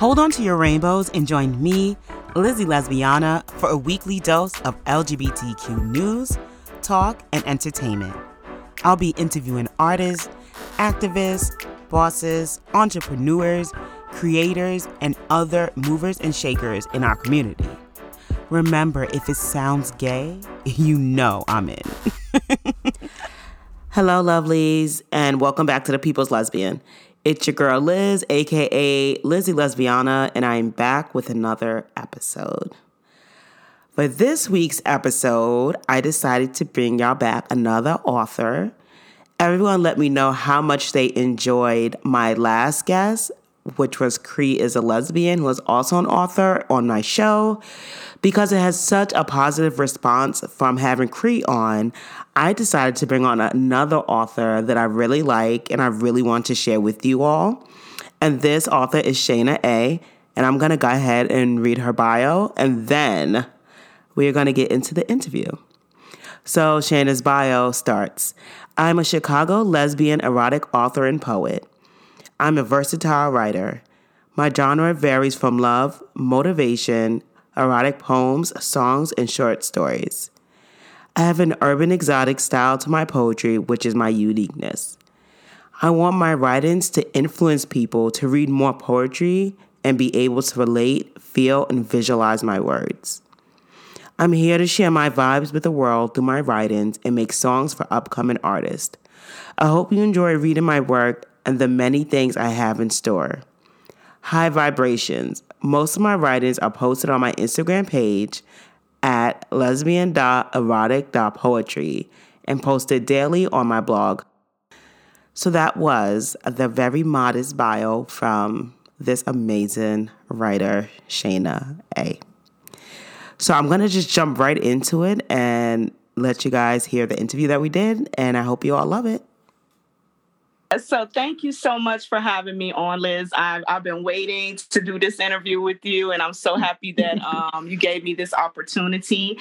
Hold on to your rainbows and join me, Lizzie Lesbiana, for a weekly dose of LGBTQ news, talk, and entertainment. I'll be interviewing artists, activists, bosses, entrepreneurs, creators, and other movers and shakers in our community. Remember, if it sounds gay, you know I'm in. Hello, lovelies, and welcome back to the People's Lesbian. It's your girl Liz, aka Lizzie Lesbiana, and I'm back with another episode. For this week's episode, I decided to bring y'all back another author. Everyone let me know how much they enjoyed my last guest, which was Cree is a lesbian, who was also an author on my show. Because it has such a positive response from having Cree on, I decided to bring on another author that I really like and I really want to share with you all. And this author is Shana A. And I'm going to go ahead and read her bio and then we are going to get into the interview. So, Shana's bio starts I'm a Chicago lesbian erotic author and poet. I'm a versatile writer. My genre varies from love, motivation, erotic poems, songs, and short stories. I have an urban exotic style to my poetry, which is my uniqueness. I want my writings to influence people to read more poetry and be able to relate, feel, and visualize my words. I'm here to share my vibes with the world through my writings and make songs for upcoming artists. I hope you enjoy reading my work and the many things I have in store. High vibrations. Most of my writings are posted on my Instagram page at lesbian.erotic.poetry and posted daily on my blog. So that was the very modest bio from this amazing writer, Shana A. So I'm going to just jump right into it and let you guys hear the interview that we did. And I hope you all love it. So thank you so much for having me on, Liz. I've, I've been waiting to do this interview with you, and I'm so happy that um, you gave me this opportunity.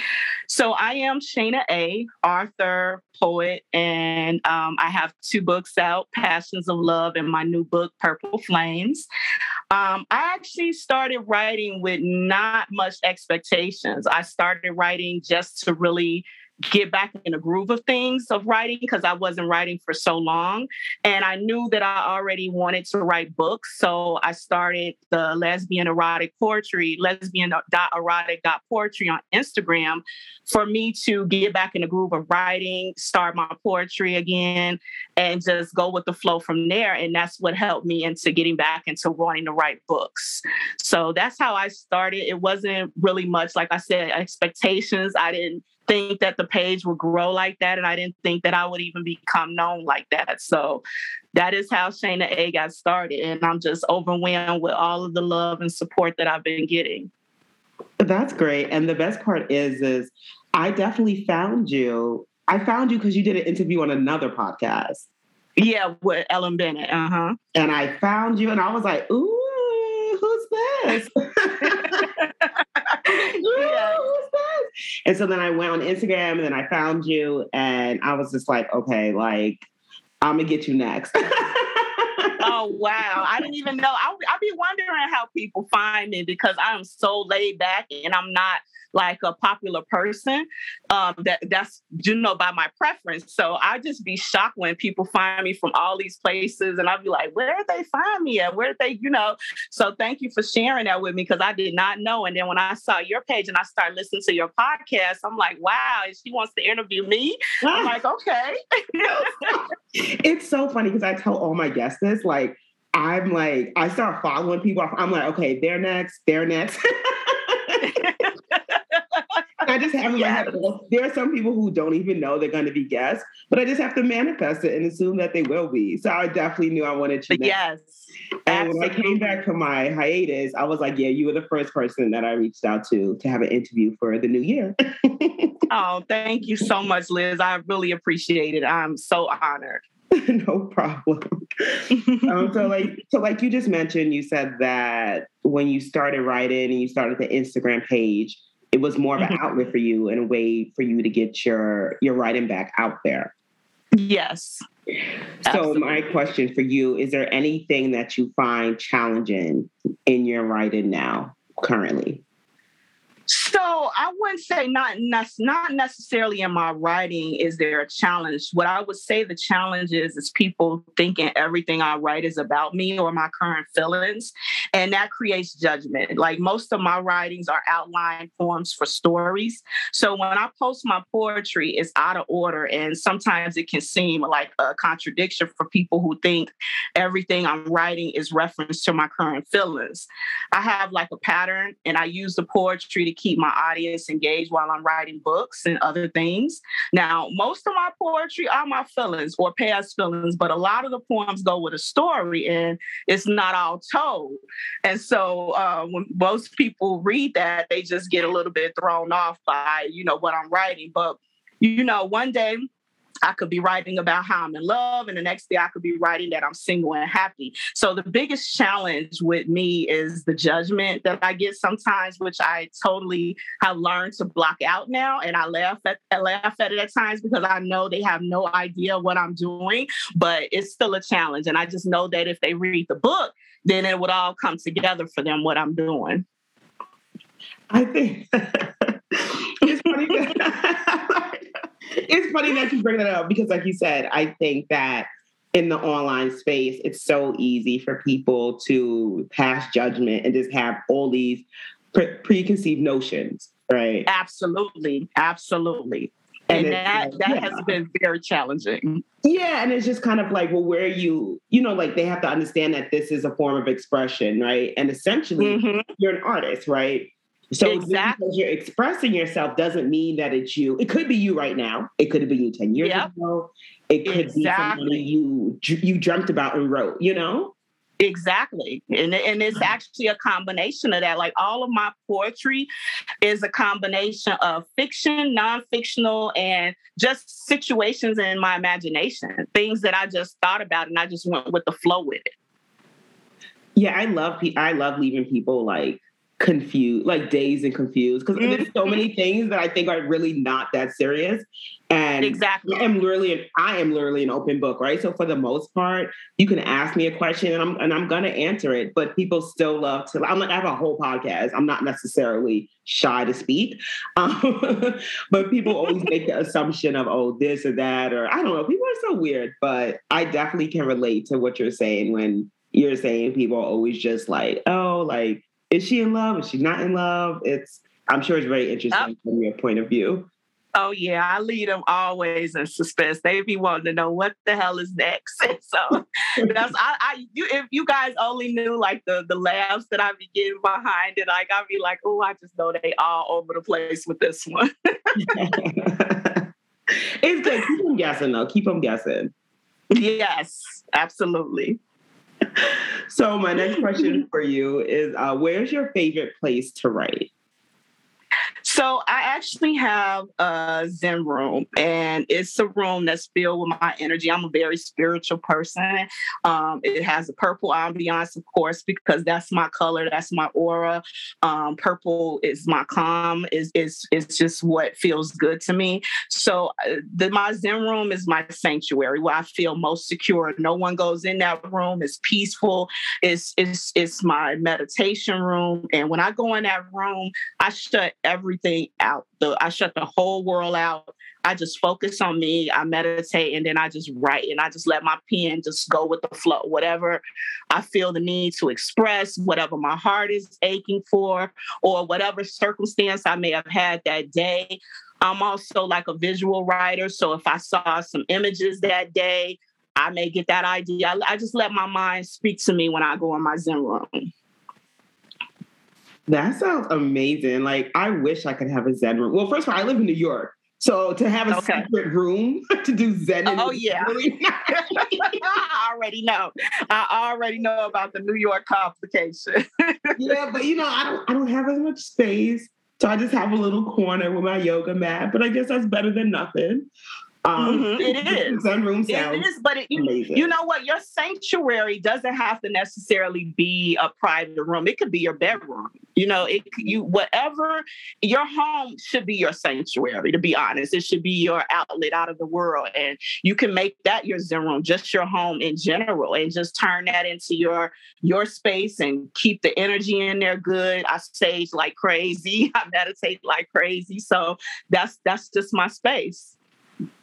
So I am Shana A, author, poet, and um, I have two books out, Passions of Love and my new book, Purple Flames. Um, I actually started writing with not much expectations. I started writing just to really get back in a groove of things of writing because I wasn't writing for so long. And I knew that I already wanted to write books. So I started the lesbian erotic poetry, lesbian.erotic.poetry on Instagram for me to get back in the groove of writing, start my poetry again, and just go with the flow from there. And that's what helped me into getting back into wanting to write books. So that's how I started. It wasn't really much, like I said, expectations. I didn't think that the page would grow like that. And I didn't think that I would even become known like that. So that is how Shana A got started. And I'm just overwhelmed with all of the love and support that I've been getting. That's great. And the best part is, is I definitely found you. I found you because you did an interview on another podcast. Yeah, with Ellen Bennett. Uh huh. And I found you, and I was like, "Ooh, who's this?" yeah. And so then I went on Instagram and then I found you and I was just like, okay, like I'm gonna get you next. oh wow! I didn't even know. I I be wondering how people find me because I am so laid back and I'm not like a popular person. Um, that that's you know by my preference. So I just be shocked when people find me from all these places, and I'd be like, where did they find me at? Where did they, you know? So thank you for sharing that with me because I did not know. And then when I saw your page and I started listening to your podcast, I'm like, wow, she wants to interview me. I'm like, okay. it's so funny because I tell all my guests this, like. I'm like, I start following people. I'm like, okay, they're next, they're next. I just have my. There are some people who don't even know they're going to be guests, but I just have to manifest it and assume that they will be. So I definitely knew I wanted to. Yes. And when I came back from my hiatus, I was like, "Yeah, you were the first person that I reached out to to have an interview for the new year." oh, thank you so much, Liz. I really appreciate it. I'm so honored. no problem. um, so like so like you just mentioned, you said that when you started writing and you started the Instagram page, it was more of an mm-hmm. outlet for you and a way for you to get your your writing back out there. Yes. So, my question for you is there anything that you find challenging in your writing now, currently? So I wouldn't say not not necessarily in my writing is there a challenge. What I would say the challenge is is people thinking everything I write is about me or my current feelings, and that creates judgment. Like most of my writings are outline forms for stories. So when I post my poetry, it's out of order, and sometimes it can seem like a contradiction for people who think everything I'm writing is reference to my current feelings. I have like a pattern, and I use the poetry to keep my audience engaged while I'm writing books and other things. Now, most of my poetry are my feelings or past feelings, but a lot of the poems go with a story and it's not all told. And so uh, when most people read that, they just get a little bit thrown off by, you know, what I'm writing. But, you know, one day, I could be writing about how I'm in love, and the next day I could be writing that I'm single and happy. So the biggest challenge with me is the judgment that I get sometimes, which I totally have learned to block out now, and I laugh at I laugh at it at times because I know they have no idea what I'm doing, but it's still a challenge, and I just know that if they read the book, then it would all come together for them what I'm doing. I think it's funny. It's funny that you bring that up because, like you said, I think that in the online space, it's so easy for people to pass judgment and just have all these pre- preconceived notions, right? Absolutely, absolutely. And, and that like, that yeah. has been very challenging. Yeah, and it's just kind of like, well, where you, you know, like they have to understand that this is a form of expression, right? And essentially, mm-hmm. you're an artist, right? So exactly. because you're expressing yourself doesn't mean that it's you. It could be you right now. It could have been you 10 years yep. ago. It could exactly. be somebody you you dreamt about and wrote, you know? Exactly. And, and it's actually a combination of that. Like all of my poetry is a combination of fiction, non-fictional, and just situations in my imagination, things that I just thought about and I just went with the flow with it. Yeah, I love I love leaving people like confused, like dazed and confused, because mm-hmm. there's so many things that I think are really not that serious. And exactly, I am literally, I am literally an open book, right? So for the most part, you can ask me a question and I'm and I'm gonna answer it. But people still love to. I'm like, I have a whole podcast. I'm not necessarily shy to speak, um, but people always make the assumption of oh this or that or I don't know. People are so weird, but I definitely can relate to what you're saying when you're saying people are always just like oh like is she in love? Is she not in love? It's I'm sure it's very interesting from your point of view. Oh yeah, I lead them always in suspense. They be wanting to know what the hell is next. so that's I, I you, if you guys only knew like the the laughs that I be getting behind it, like I'd be like, oh, I just know they all over the place with this one. it's good. Keep them guessing though. Keep them guessing. Yes, absolutely so my next question for you is uh, where's your favorite place to write so I actually have a Zen room, and it's a room that's filled with my energy. I'm a very spiritual person. Um, it has a purple ambiance, of course, because that's my color, that's my aura. Um, purple is my calm. is is is just what feels good to me. So uh, the my Zen room is my sanctuary where I feel most secure. No one goes in that room. It's peaceful. It's it's it's my meditation room, and when I go in that room, I shut everything everything out. The I shut the whole world out. I just focus on me. I meditate and then I just write and I just let my pen just go with the flow. Whatever I feel the need to express, whatever my heart is aching for, or whatever circumstance I may have had that day. I'm also like a visual writer. So if I saw some images that day, I may get that idea. I, I just let my mind speak to me when I go in my Zen room. That sounds amazing. Like I wish I could have a Zen room. Well, first of all, I live in New York. So to have a okay. separate room to do Zen. Oh yeah. Really I already know. I already know about the New York complication. yeah, but you know, I don't I don't have as much space. So I just have a little corner with my yoga mat, but I guess that's better than nothing. Um, mm-hmm. It is. Sunroom sounds it is, but it, you, you know what? Your sanctuary doesn't have to necessarily be a private room. It could be your bedroom. You know, it you whatever your home should be your sanctuary. To be honest, it should be your outlet out of the world, and you can make that your zen room, just your home in general, and just turn that into your your space and keep the energy in there good. I stage like crazy. I meditate like crazy. So that's that's just my space.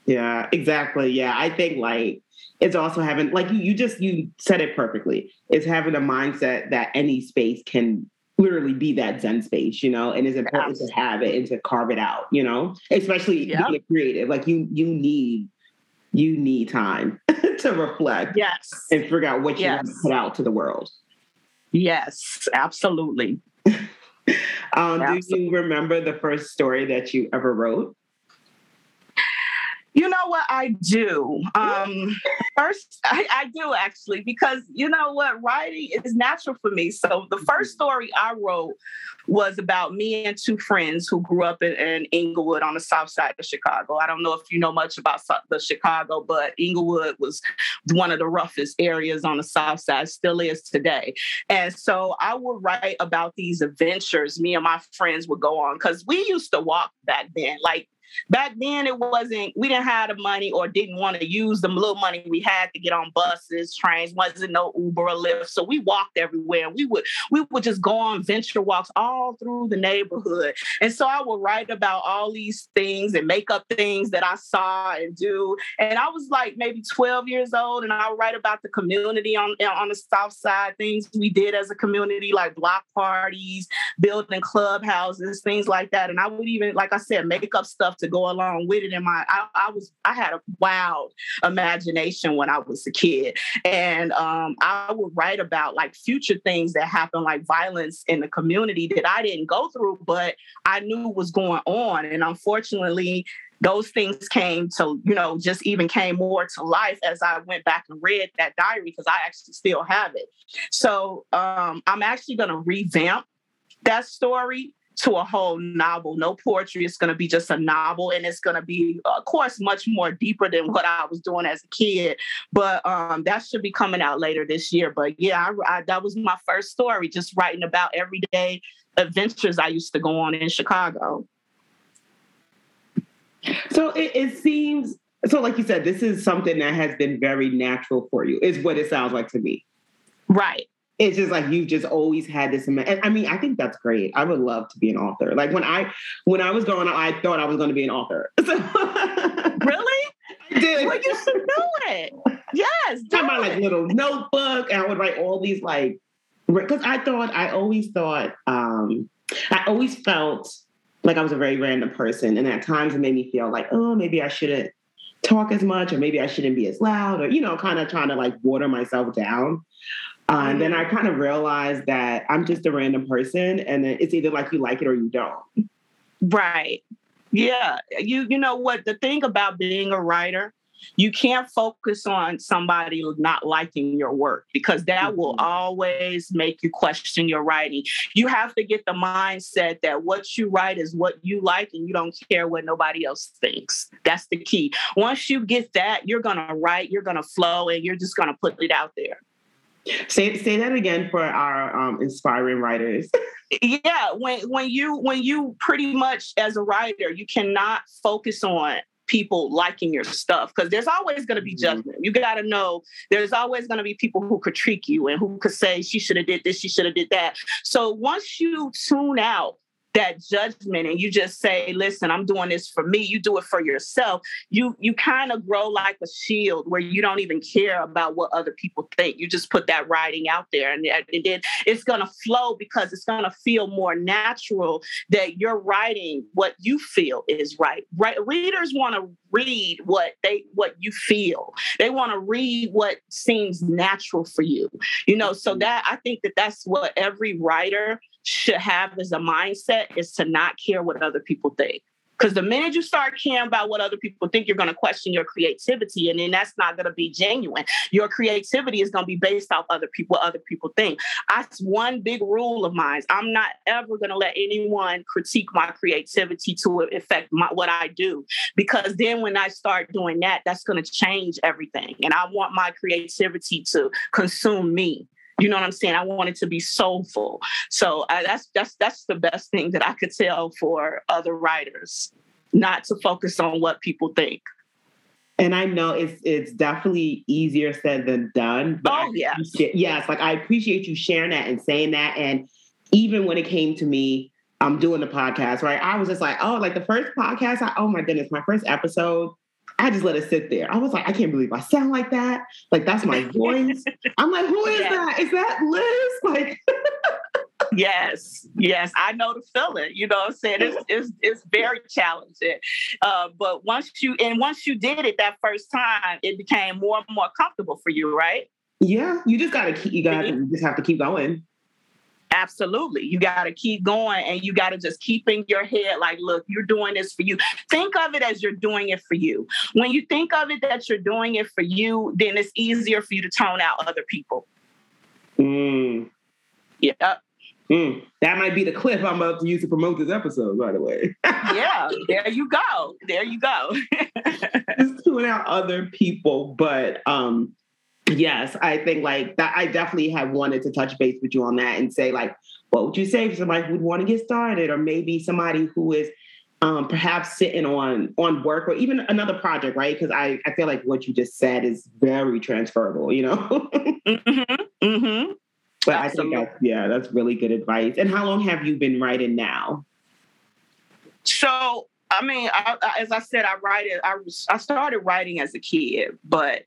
Yeah, exactly. Yeah, I think like it's also having like you, you just you said it perfectly. It's having a mindset that any space can literally be that zen space, you know, and it's important to have it and to carve it out, you know, especially being creative. Like you you need you need time to reflect yes and figure out what you yes. want to put out to the world. Yes, absolutely. um, absolutely. Do you remember the first story that you ever wrote? You know what I do? Um, first, I, I, do actually, because you know what? Writing is natural for me. So the first mm-hmm. story I wrote was about me and two friends who grew up in, in Englewood on the south side of Chicago. I don't know if you know much about the Chicago, but Englewood was one of the roughest areas on the south side, still is today. And so I would write about these adventures me and my friends would go on because we used to walk back then. Like Back then, it wasn't, we didn't have the money or didn't want to use the little money we had to get on buses, trains, wasn't no Uber or Lyft. So we walked everywhere we would, we would just go on venture walks all through the neighborhood. And so I would write about all these things and make up things that I saw and do. And I was like maybe 12 years old and I would write about the community on, on the South Side, things we did as a community, like block parties, building clubhouses, things like that. And I would even, like I said, make up stuff to go along with it. in my I, I was I had a wild imagination when I was a kid, and um, I would write about like future things that happen, like violence in the community that I didn't go through, but I knew was going on. And unfortunately, those things came to you know just even came more to life as i went back and read that diary because i actually still have it so um, i'm actually going to revamp that story to a whole novel. No poetry. It's going to be just a novel, and it's going to be, of course, much more deeper than what I was doing as a kid. But um, that should be coming out later this year. But yeah, I, I, that was my first story, just writing about everyday adventures I used to go on in Chicago. So it, it seems so. Like you said, this is something that has been very natural for you. Is what it sounds like to me. Right it's just like you've just always had this and i mean i think that's great. I would love to be an author. Like when i when i was growing up i thought i was going to be an author. So really? I did. Well you should do it. Yes do my like little notebook and i would write all these like because i thought i always thought um i always felt like i was a very random person and at times it made me feel like oh maybe i shouldn't talk as much or maybe i shouldn't be as loud or you know kind of trying to like water myself down uh, and then I kind of realized that I'm just a random person, and it's either like you like it or you don't. Right. Yeah. You you know what the thing about being a writer, you can't focus on somebody not liking your work because that mm-hmm. will always make you question your writing. You have to get the mindset that what you write is what you like and you don't care what nobody else thinks. That's the key. Once you get that, you're going to write, you're going to flow, and you're just going to put it out there. Say say that again for our um, inspiring writers. yeah, when when you when you pretty much as a writer, you cannot focus on people liking your stuff because there's always going to be mm-hmm. judgment. You got to know there's always going to be people who critique you and who could say she should have did this, she should have did that. So once you tune out that judgment and you just say listen i'm doing this for me. You do it for yourself. You you kind of grow like a shield where you don't even care about what other people think. You just put that writing out there and, and then it's going to flow because it's going to feel more natural that you're writing what you feel is right. Right readers want to read what they what you feel. They want to read what seems natural for you. You know so mm-hmm. that i think that that's what every writer should have as a mindset is to not care what other people think. Because the minute you start caring about what other people think, you're going to question your creativity, and then that's not going to be genuine. Your creativity is going to be based off other people, other people think. That's one big rule of mine. I'm not ever going to let anyone critique my creativity to affect my, what I do, because then when I start doing that, that's going to change everything. And I want my creativity to consume me You know what I'm saying? I want it to be soulful. So I, that's that's that's the best thing that I could tell for other writers, not to focus on what people think. And I know it's it's definitely easier said than done. But oh yeah, yes, like I appreciate you sharing that and saying that. And even when it came to me, I'm um, doing the podcast, right? I was just like, oh, like the first podcast. I, oh my goodness, my first episode I just let it sit there. I was like, I can't believe I sound like that. Like that's my voice. I'm like, who is yes. that? Is that Liz? Like yes, yes, I know the feeling. You know what I'm saying? It's it's, it's very challenging. Uh, but once you and once you did it that first time, it became more and more comfortable for you, right? Yeah, you just gotta keep you gotta you just have to keep going. Absolutely. You got to keep going and you got to just keep in your head like, look, you're doing this for you. Think of it as you're doing it for you. When you think of it that you're doing it for you, then it's easier for you to tone out other people. Mm. Yeah. Mm. That might be the clip I'm about to use to promote this episode, by the way. yeah, there you go. There you go. Just tune out other people, but um, yes, I think like that. I definitely have wanted to touch base with you on that and say like, what would you say for somebody who would want to get started, or maybe somebody who is um, perhaps sitting on on work or even another project, right? Because I I feel like what you just said is very transferable, you know. mm-hmm. Mm-hmm. But Absolutely. I think that's yeah, that's really good advice. And how long have you been writing now? So I mean, I, as I said, I write it. I was I started writing as a kid, but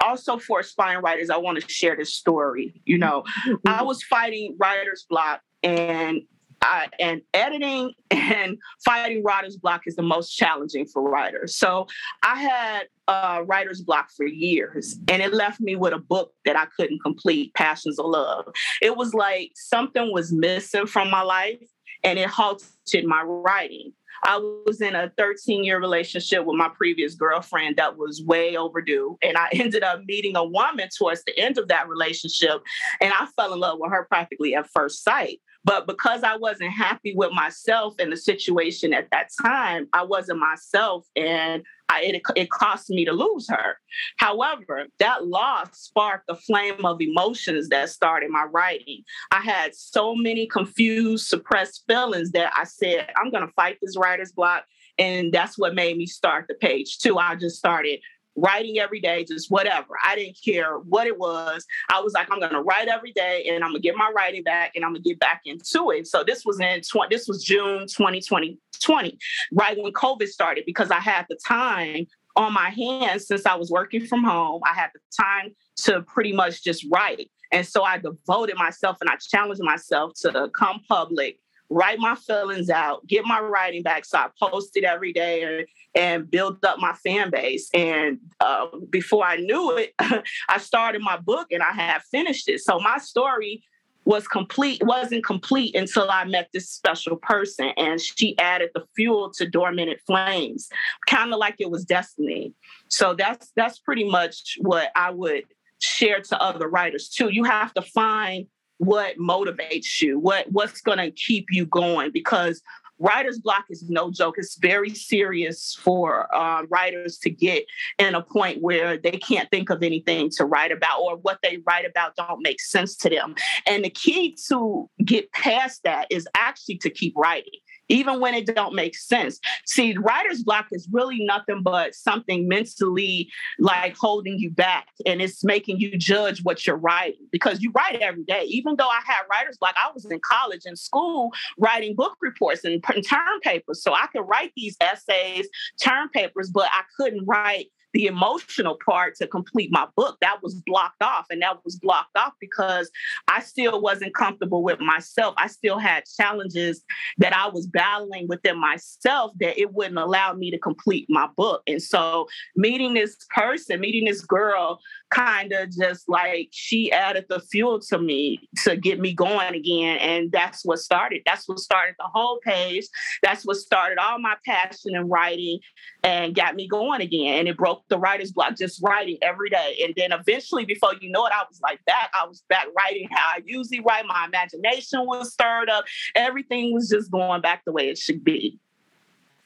also for aspiring writers, I want to share this story. You know, mm-hmm. I was fighting writer's block and I, and editing and fighting writer's block is the most challenging for writers. So I had uh, writer's block for years, and it left me with a book that I couldn't complete, Passions of Love. It was like something was missing from my life, and it halted my writing. I was in a 13 year relationship with my previous girlfriend that was way overdue. And I ended up meeting a woman towards the end of that relationship. And I fell in love with her practically at first sight. But because I wasn't happy with myself and the situation at that time, I wasn't myself and I, it, it cost me to lose her. However, that loss sparked a flame of emotions that started my writing. I had so many confused, suppressed feelings that I said, I'm going to fight this writer's block. And that's what made me start the page too. I just started writing every day, just whatever. I didn't care what it was. I was like, I'm gonna write every day and I'm gonna get my writing back and I'm gonna get back into it. So this was in 20, this was June 2020, 20, right when COVID started, because I had the time on my hands since I was working from home. I had the time to pretty much just write. And so I devoted myself and I challenged myself to come public write my feelings out, get my writing back. So I posted every day and, and build up my fan base. And uh, before I knew it, I started my book and I had finished it. So my story was complete wasn't complete until I met this special person and she added the fuel to dormant flames kind of like it was destiny so that's that's pretty much what I would share to other writers too you have to find what motivates you, what what's going to keep you going because writer's block is no joke. It's very serious for uh, writers to get in a point where they can't think of anything to write about or what they write about don't make sense to them. And the key to get past that is actually to keep writing even when it don't make sense. See, writer's block is really nothing but something mentally like holding you back and it's making you judge what you're writing because you write every day. Even though I had writer's block, I was in college and school writing book reports and term papers. So I could write these essays, term papers, but I couldn't write the emotional part to complete my book that was blocked off and that was blocked off because i still wasn't comfortable with myself. I still had challenges that i was battling within myself that it wouldn't allow me to complete my book. And so meeting this person meeting this girl kind of just like she added the fuel to me to get me going again and that's what started that's what started the whole page that's what started all my passion in writing and got me going again and it broke the writer's block, just writing every day. And then eventually, before you know it, I was like back. I was back writing how I usually write. My imagination was stirred up. Everything was just going back the way it should be,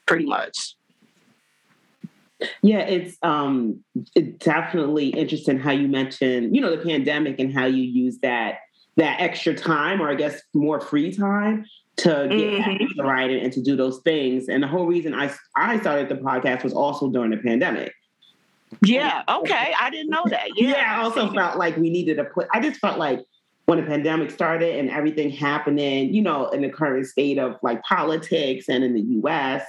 pretty much. Yeah, it's um it's definitely interesting how you mentioned, you know, the pandemic and how you use that that extra time or I guess more free time to get mm-hmm. writing and to do those things. And the whole reason I I started the podcast was also during the pandemic. Yeah, okay. I didn't know that. Yeah. yeah, I also felt like we needed to put I just felt like when the pandemic started and everything happening, you know, in the current state of like politics and in the US,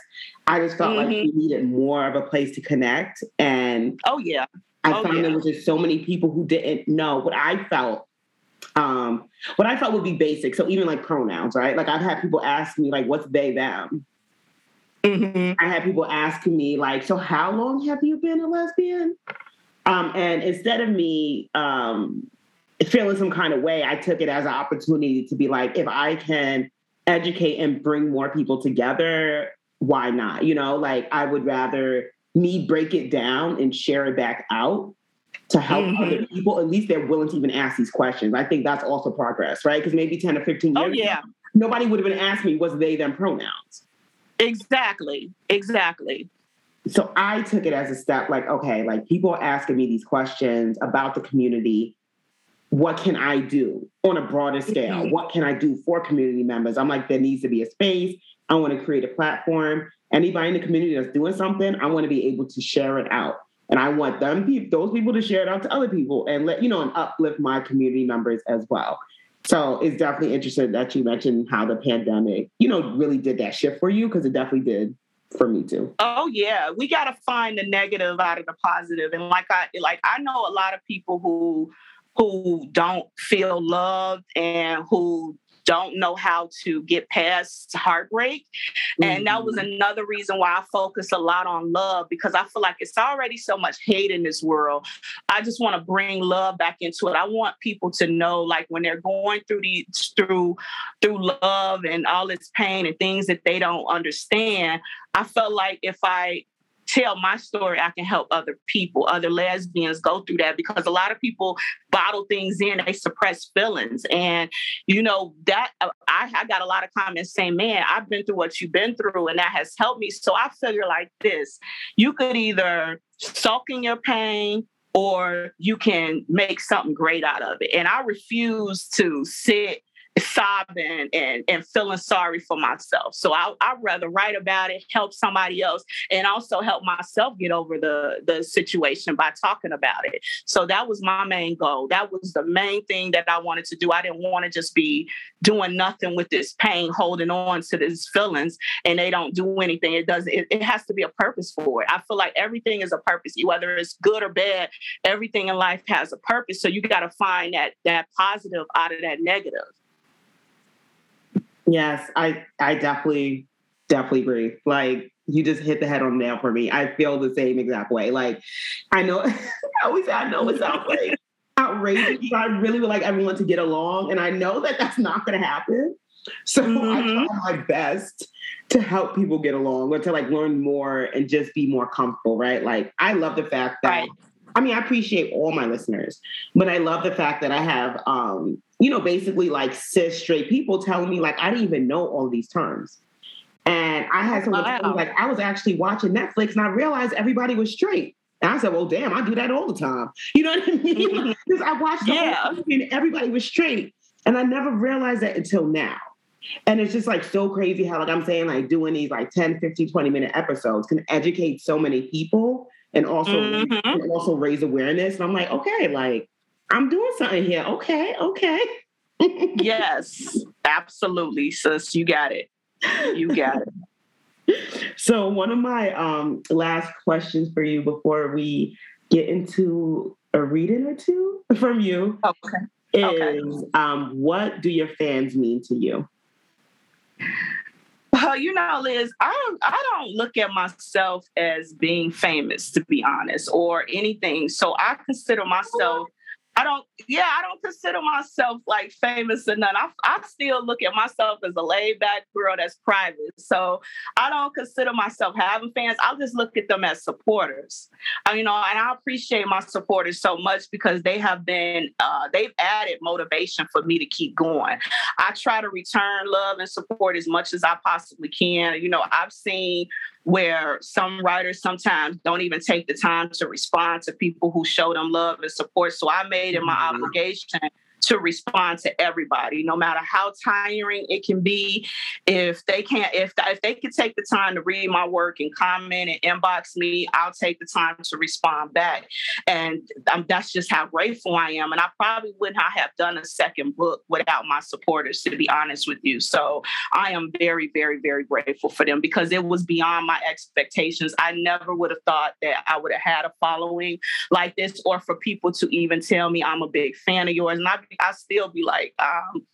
I just felt mm-hmm. like we needed more of a place to connect. And oh yeah. I oh, found yeah. there was just so many people who didn't know what I felt. Um, what I felt would be basic. So even like pronouns, right? Like I've had people ask me like what's they them. Mm-hmm. I had people asking me like, so how long have you been a lesbian? Um, and instead of me um, feeling some kind of way, I took it as an opportunity to be like, if I can educate and bring more people together, why not? You know, like I would rather me break it down and share it back out to help mm-hmm. other people. At least they're willing to even ask these questions. I think that's also progress, right? Because maybe 10 or 15 years oh, yeah. Ago, nobody would have been asked me, was they them pronouns? Exactly. Exactly. So I took it as a step like, okay, like people are asking me these questions about the community what can I do on a broader scale? Mm-hmm. What can I do for community members? I'm like, there needs to be a space. I want to create a platform. Anybody in the community that's doing something, I want to be able to share it out. And I want them, those people to share it out to other people and let, you know, and uplift my community members as well. So it's definitely interesting that you mentioned how the pandemic, you know, really did that shift for you because it definitely did for me too. Oh yeah, we got to find the negative out of the positive. And like I like I know a lot of people who who don't feel loved and who don't know how to get past heartbreak. Mm-hmm. And that was mm-hmm. another reason why I focus a lot on love because I feel like it's already so much hate in this world. I just want to bring love back into it. I want people to know like when they're going through these through through love and all this pain and things that they don't understand, I felt like if I tell my story, I can help other people, other lesbians go through that because a lot of people bottle things in, they suppress feelings. And, you know, that uh, I, I got a lot of comments saying, man, I've been through what you've been through and that has helped me. So I figure like this you could either sulk in your pain or you can make something great out of it. And I refuse to sit sobbing and, and feeling sorry for myself. So I, I'd rather write about it, help somebody else, and also help myself get over the, the situation by talking about it. So that was my main goal. That was the main thing that I wanted to do. I didn't want to just be doing nothing with this pain, holding on to these feelings, and they don't do anything. It doesn't, it, it has to be a purpose for it. I feel like everything is a purpose, whether it's good or bad, everything in life has a purpose. So you got to find that that positive out of that negative. Yes, I I definitely definitely agree. Like you just hit the head on the nail for me. I feel the same exact way. Like I know I always say I know it sounds like outrageous. I really would like everyone to get along, and I know that that's not going to happen. So mm-hmm. I try my best to help people get along or to like learn more and just be more comfortable, right? Like I love the fact that right. I mean I appreciate all my listeners, but I love the fact that I have um you know, basically like cis straight people telling me like I didn't even know all these terms. And I had someone wow. like I was actually watching Netflix and I realized everybody was straight. And I said, well, damn, I do that all the time. You know what I mean? Because I watched the yeah. and everybody was straight. And I never realized that until now. And it's just like so crazy how, like I'm saying, like doing these like 10, 15, 20 minute episodes can educate so many people and also, mm-hmm. and also raise awareness. And I'm like, okay, like I'm doing something here. Okay, okay. yes, absolutely, sis. You got it. You got it. So, one of my um, last questions for you before we get into a reading or two from you okay. is okay. Um, what do your fans mean to you? Well, you know, Liz, I don't I don't look at myself as being famous, to be honest, or anything. So I consider myself I don't, yeah, I don't consider myself like famous or none. I, I still look at myself as a laid back girl that's private. So I don't consider myself having fans. I just look at them as supporters. Uh, you know, and I appreciate my supporters so much because they have been, uh, they've added motivation for me to keep going. I try to return love and support as much as I possibly can. You know, I've seen where some writers sometimes don't even take the time to respond to people who show them love and support. So I made it my mm-hmm. obligation to respond to everybody, no matter how tiring it can be. If they can't, if if they could take the time to read my work and comment and inbox me, I'll take the time to respond back. And um, that's just how grateful I am. And I probably would not have done a second book without my supporters, to be honest with you. So I am very, very, very grateful for them because it was beyond my expectations. I never would have thought that I would have had a following like this, or for people to even tell me I'm a big fan of yours. And I I still be like, um,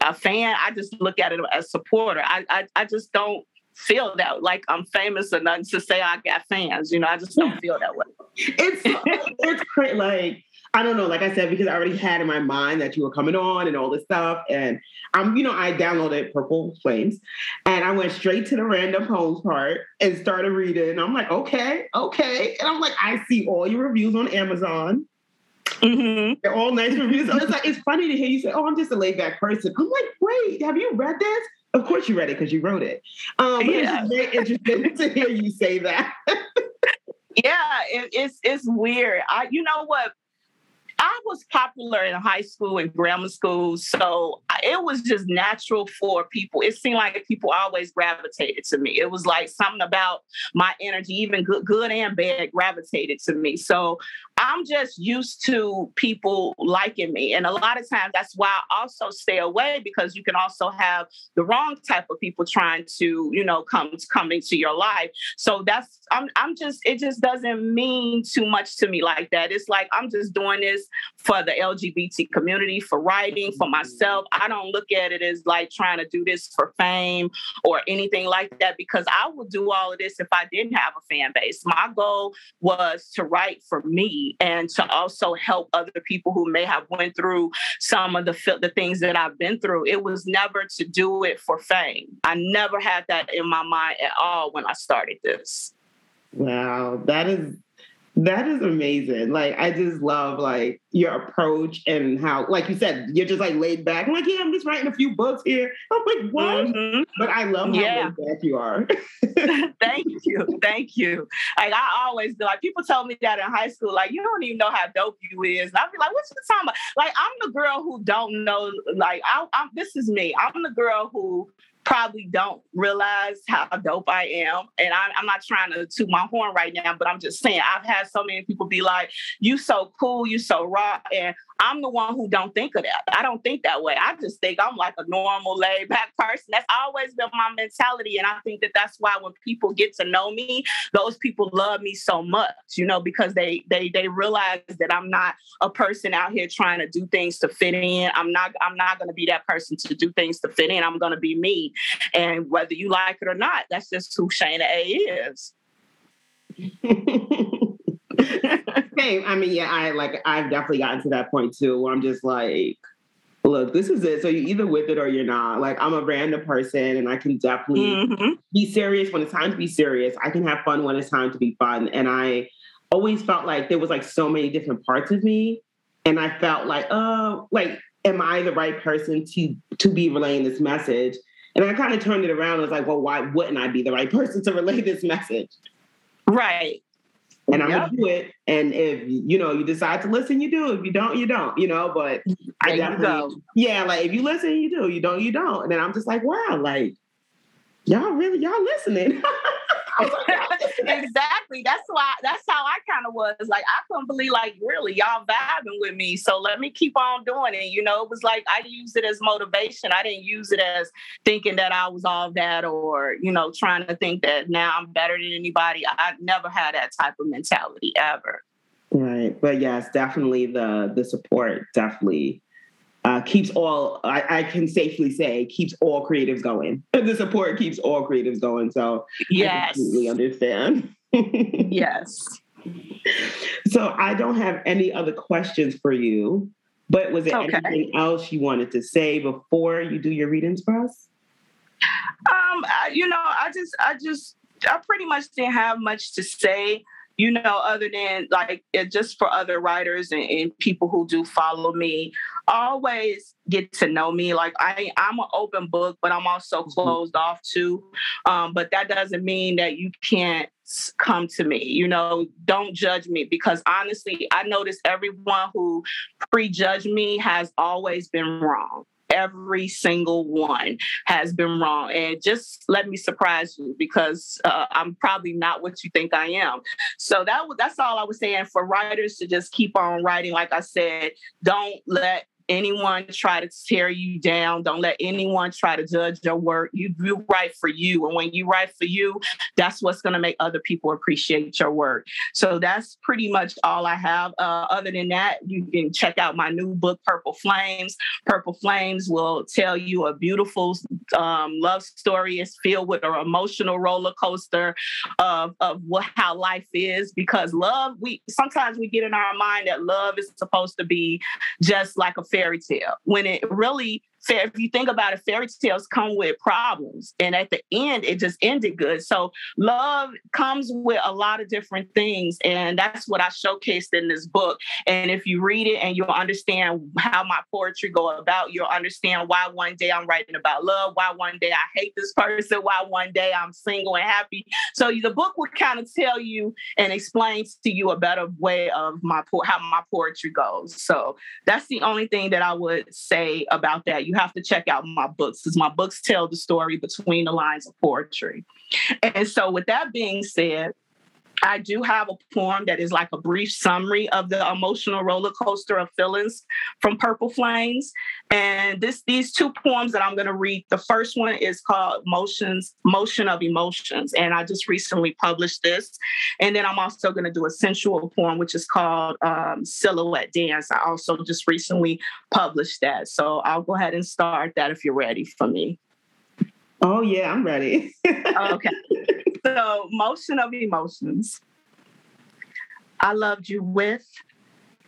a fan. I just look at it as supporter. I, I, I just don't feel that like I'm famous enough to say I got fans. You know, I just don't feel that way. It's it's great. Like I don't know. Like I said, because I already had in my mind that you were coming on and all this stuff, and I'm, you know, I downloaded Purple Flames, and I went straight to the random poems part and started reading. I'm like, okay, okay, and I'm like, I see all your reviews on Amazon. Mm-hmm. They're all nice reviews. So it's like it's funny to hear you say, "Oh, I'm just a laid back person." I'm like, "Wait, have you read this?" Of course, you read it because you wrote it. Um, but yeah. it's very interesting to hear you say that. yeah, it, it's it's weird. I, you know what? I was popular in high school and grammar school, so it was just natural for people. It seemed like people always gravitated to me. It was like something about my energy, even good, good and bad, gravitated to me. So I'm just used to people liking me. And a lot of times that's why I also stay away because you can also have the wrong type of people trying to, you know, come come into your life. So that's I'm I'm just it just doesn't mean too much to me like that. It's like I'm just doing this for the LGBT community, for writing, for myself. I don't look at it as like trying to do this for fame or anything like that because I would do all of this if I didn't have a fan base. My goal was to write for me and to also help other people who may have went through some of the the things that I've been through. It was never to do it for fame. I never had that in my mind at all when I started this. Wow, that is that is amazing. Like I just love like your approach and how, like you said, you're just like laid back. I'm like, yeah, I'm just writing a few books here. I'm like, what? Mm-hmm. But I love how yeah. laid back you are. Thank you, thank you. Like I always do. Like people tell me that in high school, like you don't even know how dope you is, and I'll be like, what's you talking about? Like I'm the girl who don't know. Like I, I'm. This is me. I'm the girl who probably don't realize how dope I am. And I, am not trying to toot my horn right now, but I'm just saying I've had so many people be like, "You so cool, you so raw," and I'm the one who don't think of that. I don't think that way. I just think I'm like a normal, laid back person. That's always been my mentality, and I think that that's why when people get to know me, those people love me so much, you know, because they they they realize that I'm not a person out here trying to do things to fit in. I'm not I'm not going to be that person to do things to fit in. I'm going to be me, and whether you like it or not, that's just who Shana A is. Same. I mean, yeah, I like I've definitely gotten to that point too where I'm just like, look, this is it. So you're either with it or you're not. Like I'm a random person and I can definitely mm-hmm. be serious when it's time to be serious. I can have fun when it's time to be fun. And I always felt like there was like so many different parts of me. And I felt like, oh, like, am I the right person to to be relaying this message? And I kind of turned it around and was like, well, why wouldn't I be the right person to relay this message? Right and I'm yep. gonna do it. And if you know you decide to listen, you do. If you don't, you don't. You know. But there I definitely, yeah, like if you listen, you do. You don't, you don't. And then I'm just like, wow, like y'all really y'all listening. exactly. That's why. That's how I kind of was. Like I couldn't believe, like, really, y'all vibing with me. So let me keep on doing it. You know, it was like I used it as motivation. I didn't use it as thinking that I was all that, or you know, trying to think that now I'm better than anybody. I never had that type of mentality ever. Right, but yes, definitely the the support definitely uh, keeps all I, I, can safely say keeps all creatives going. the support keeps all creatives going. So yes, I completely understand. yes. So I don't have any other questions for you. But was there okay. anything else you wanted to say before you do your readings for us? Um, I, you know, I just, I just, I pretty much didn't have much to say you know, other than like it, just for other writers and, and people who do follow me, always get to know me. Like I, I'm an open book, but I'm also mm-hmm. closed off too. Um, but that doesn't mean that you can't come to me. You know, don't judge me because honestly, I notice everyone who prejudge me has always been wrong every single one has been wrong. And just let me surprise you because uh, I'm probably not what you think I am. So that that's all I was saying for writers to just keep on writing. Like I said, don't let anyone try to tear you down. Don't let anyone try to judge your work. You, you write for you. And when you write for you, that's what's going to make other people appreciate your work. So that's pretty much all I have. Uh, other than that, you can check out my new book, Purple Flames. Purple Flames will tell you a beautiful um, love story. It's filled with an emotional roller coaster of, of what, how life is because love, we sometimes we get in our mind that love is supposed to be just like a tale when it really if you think about it, fairy tales come with problems. And at the end, it just ended good. So love comes with a lot of different things. And that's what I showcased in this book. And if you read it and you'll understand how my poetry go about, you'll understand why one day I'm writing about love, why one day I hate this person, why one day I'm single and happy. So the book will kind of tell you and explain to you a better way of my how my poetry goes. So that's the only thing that I would say about that. You you have to check out my books because my books tell the story between the lines of poetry. And so, with that being said, I do have a poem that is like a brief summary of the emotional roller coaster of feelings from Purple Flames. And this these two poems that I'm going to read, the first one is called Motions, Motion of Emotions. And I just recently published this. And then I'm also going to do a sensual poem, which is called um, Silhouette Dance. I also just recently published that. So I'll go ahead and start that if you're ready for me. Oh, yeah, I'm ready. okay. So, motion of emotions. I loved you with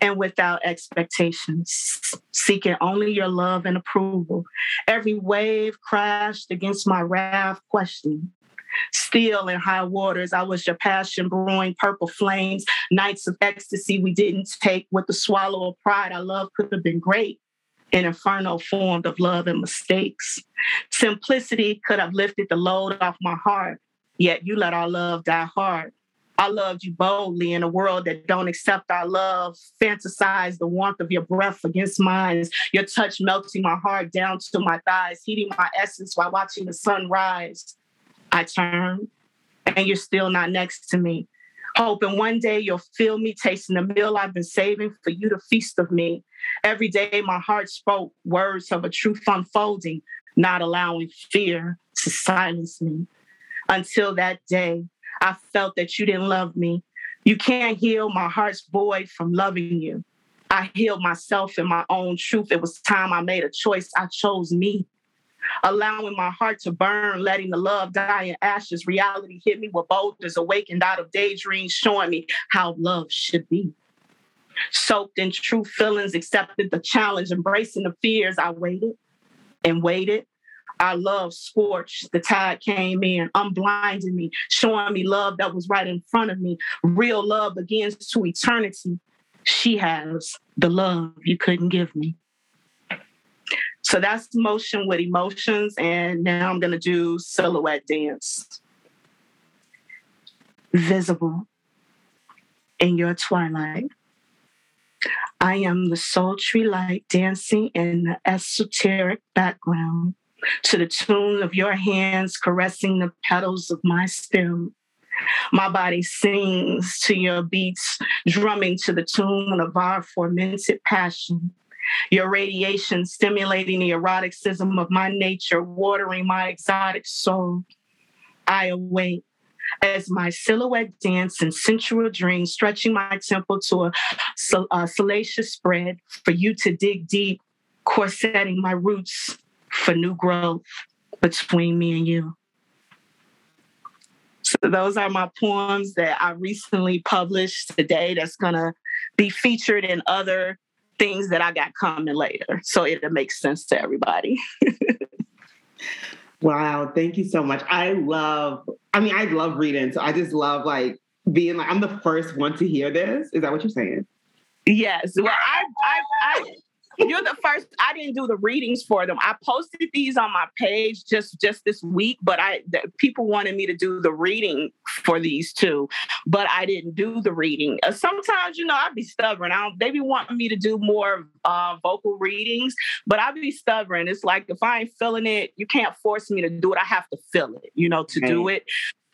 and without expectations, seeking only your love and approval. Every wave crashed against my raft, questioning. Still in high waters, I was your passion brewing purple flames, nights of ecstasy we didn't take with the swallow of pride. Our love could have been great, an inferno formed of love and mistakes. Simplicity could have lifted the load off my heart, yet you let our love die hard. I loved you boldly in a world that don't accept our love. Fantasize the warmth of your breath against mine, your touch melting my heart down to my thighs, heating my essence while watching the sun rise. I turn, and you're still not next to me. Hoping one day you'll feel me tasting the meal I've been saving for you to feast of me. Every day my heart spoke words of a truth unfolding, not allowing fear to silence me. Until that day, I felt that you didn't love me. You can't heal my heart's void from loving you. I healed myself in my own truth. It was time I made a choice. I chose me. Allowing my heart to burn, letting the love die in ashes. Reality hit me with boldness, awakened out of daydreams, showing me how love should be. Soaked in true feelings, accepted the challenge, embracing the fears. I waited and waited our love scorched. The tide came in, unblinding me, showing me love that was right in front of me. Real love begins to eternity. She has the love you couldn't give me. So that's motion with emotions. And now I'm going to do silhouette dance. Visible in your twilight. I am the sultry light dancing in the esoteric background to the tune of your hands caressing the petals of my stem. My body sings to your beats, drumming to the tune of our fermented passion. Your radiation stimulating the eroticism of my nature, watering my exotic soul. I awake as my silhouette dance in sensual dreams, stretching my temple to a, a salacious spread for you to dig deep, corsetting my roots for new growth between me and you. So those are my poems that I recently published today that's gonna be featured in other things that I got coming later. So it'll make sense to everybody. wow, thank you so much. I love, I mean, I love reading. So I just love like being like, I'm the first one to hear this. Is that what you're saying? Yes. Well, I, I, I you're the first. I didn't do the readings for them. I posted these on my page just just this week, but I the, people wanted me to do the reading for these two, but I didn't do the reading. Uh, sometimes, you know, I'd be stubborn. I don't, they be wanting me to do more uh, vocal readings, but I'd be stubborn. It's like if I ain't feeling it, you can't force me to do it. I have to feel it, you know, to right. do it.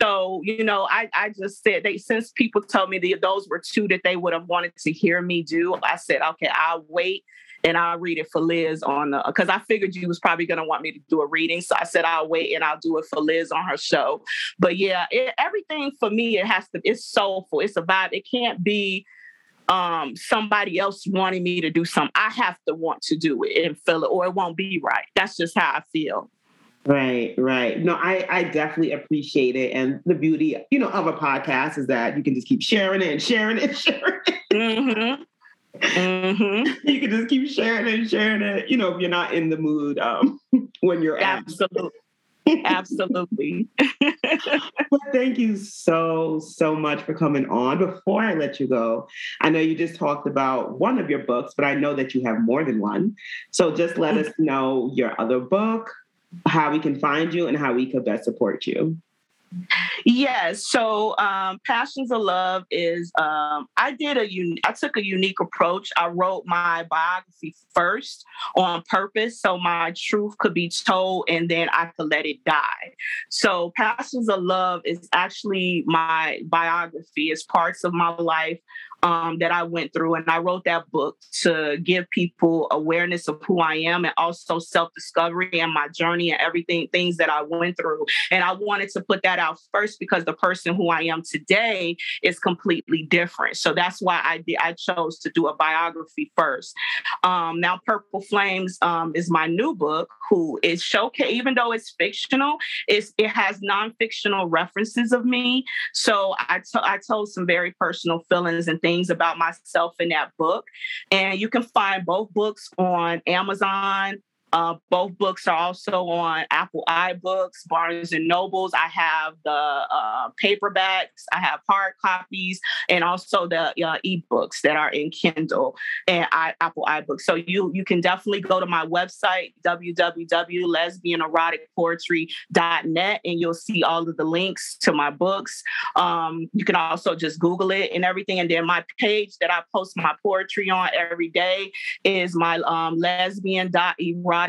So, you know, I, I just said they since people told me that those were two that they would have wanted to hear me do, I said, okay, I'll wait and I'll read it for Liz on the because I figured you was probably gonna want me to do a reading. So I said I'll wait and I'll do it for Liz on her show. But yeah, it, everything for me it has to it's soulful. It's a vibe. It can't be um, somebody else wanting me to do something. I have to want to do it and feel it, or it won't be right. That's just how I feel. Right, right. No, I, I definitely appreciate it. And the beauty, you know, of a podcast is that you can just keep sharing it and sharing it and sharing it. Mm-hmm. Mm-hmm. you can just keep sharing it and sharing it. You know, if you're not in the mood um, when you're absolutely. Absolutely. well, thank you so, so much for coming on. Before I let you go, I know you just talked about one of your books, but I know that you have more than one. So just let us know your other book, how we can find you, and how we could best support you. Yes. So, um, Passions of Love is um, I did a un- I took a unique approach. I wrote my biography first on purpose, so my truth could be told, and then I could let it die. So, Passions of Love is actually my biography. It's parts of my life um, that I went through. And I wrote that book to give people awareness of who I am and also self discovery and my journey and everything, things that I went through. And I wanted to put that out first because the person who I am today is completely different. So that's why I did, I chose to do a biography first. Um, now, Purple Flames um, is my new book, who is showcase, even though it's fictional, it's, it has non fictional references of me. So I, I told some very personal feelings and things things about myself in that book. And you can find both books on Amazon, uh, both books are also on Apple iBooks, Barnes and Nobles. I have the uh, paperbacks, I have hard copies, and also the uh, ebooks that are in Kindle and I, Apple iBooks. So you you can definitely go to my website www.lesbianeroticpoetry.net and you'll see all of the links to my books. Um, you can also just Google it and everything. And then my page that I post my poetry on every day is my um, lesbian.erotic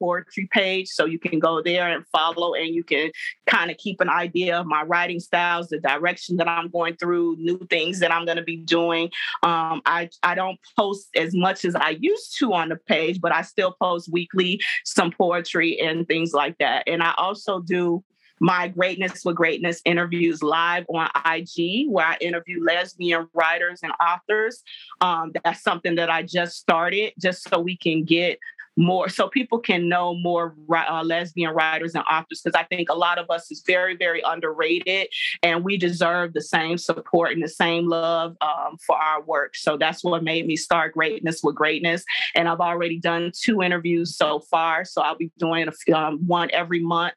poetry page. So you can go there and follow and you can kind of keep an idea of my writing styles, the direction that I'm going through, new things that I'm going to be doing. Um, I, I don't post as much as I used to on the page, but I still post weekly some poetry and things like that. And I also do my Greatness with Greatness interviews live on IG, where I interview lesbian writers and authors. Um, that's something that I just started just so we can get more so people can know more uh, lesbian writers and authors because i think a lot of us is very very underrated and we deserve the same support and the same love um, for our work. So that's what made me start greatness with greatness and i've already done two interviews so far so i'll be doing a, um, one every month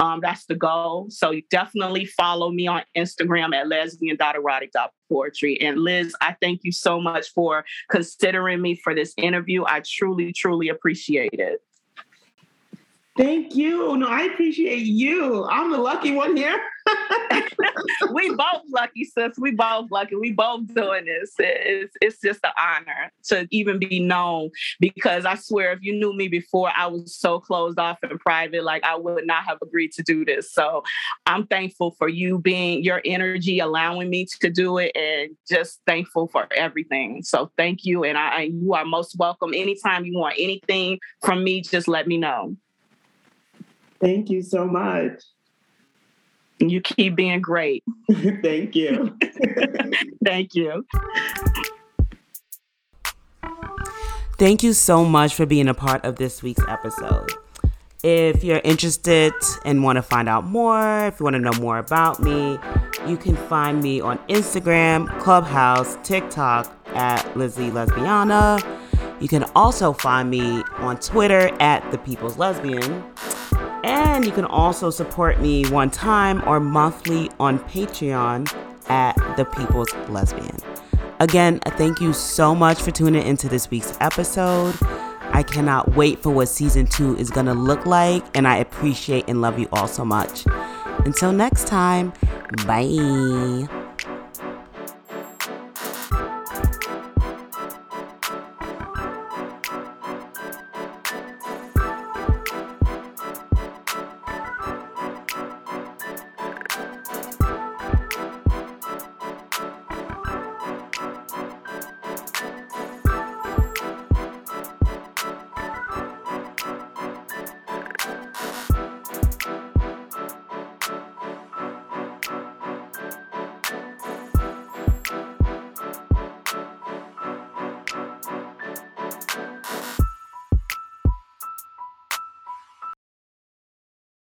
um, that's the goal. So definitely follow me on instagram at lesbian.erotic.com poetry. And Liz, I thank you so much for considering me for this interview. I truly, truly appreciate it. Thank you. No, I appreciate you. I'm the lucky one here. we both lucky, sis. We both lucky. We both doing this. It's, it's just an honor to even be known because I swear, if you knew me before, I was so closed off and private, like I would not have agreed to do this. So I'm thankful for you being your energy, allowing me to do it, and just thankful for everything. So thank you. And I, you are most welcome. Anytime you want anything from me, just let me know. Thank you so much. You keep being great. Thank you. Thank you. Thank you so much for being a part of this week's episode. If you're interested and want to find out more, if you want to know more about me, you can find me on Instagram, Clubhouse, TikTok at Lizzie Lesbiana. You can also find me on Twitter at The People's Lesbian. And you can also support me one time or monthly on Patreon at The People's Lesbian. Again, thank you so much for tuning into this week's episode. I cannot wait for what season two is going to look like, and I appreciate and love you all so much. Until next time, bye.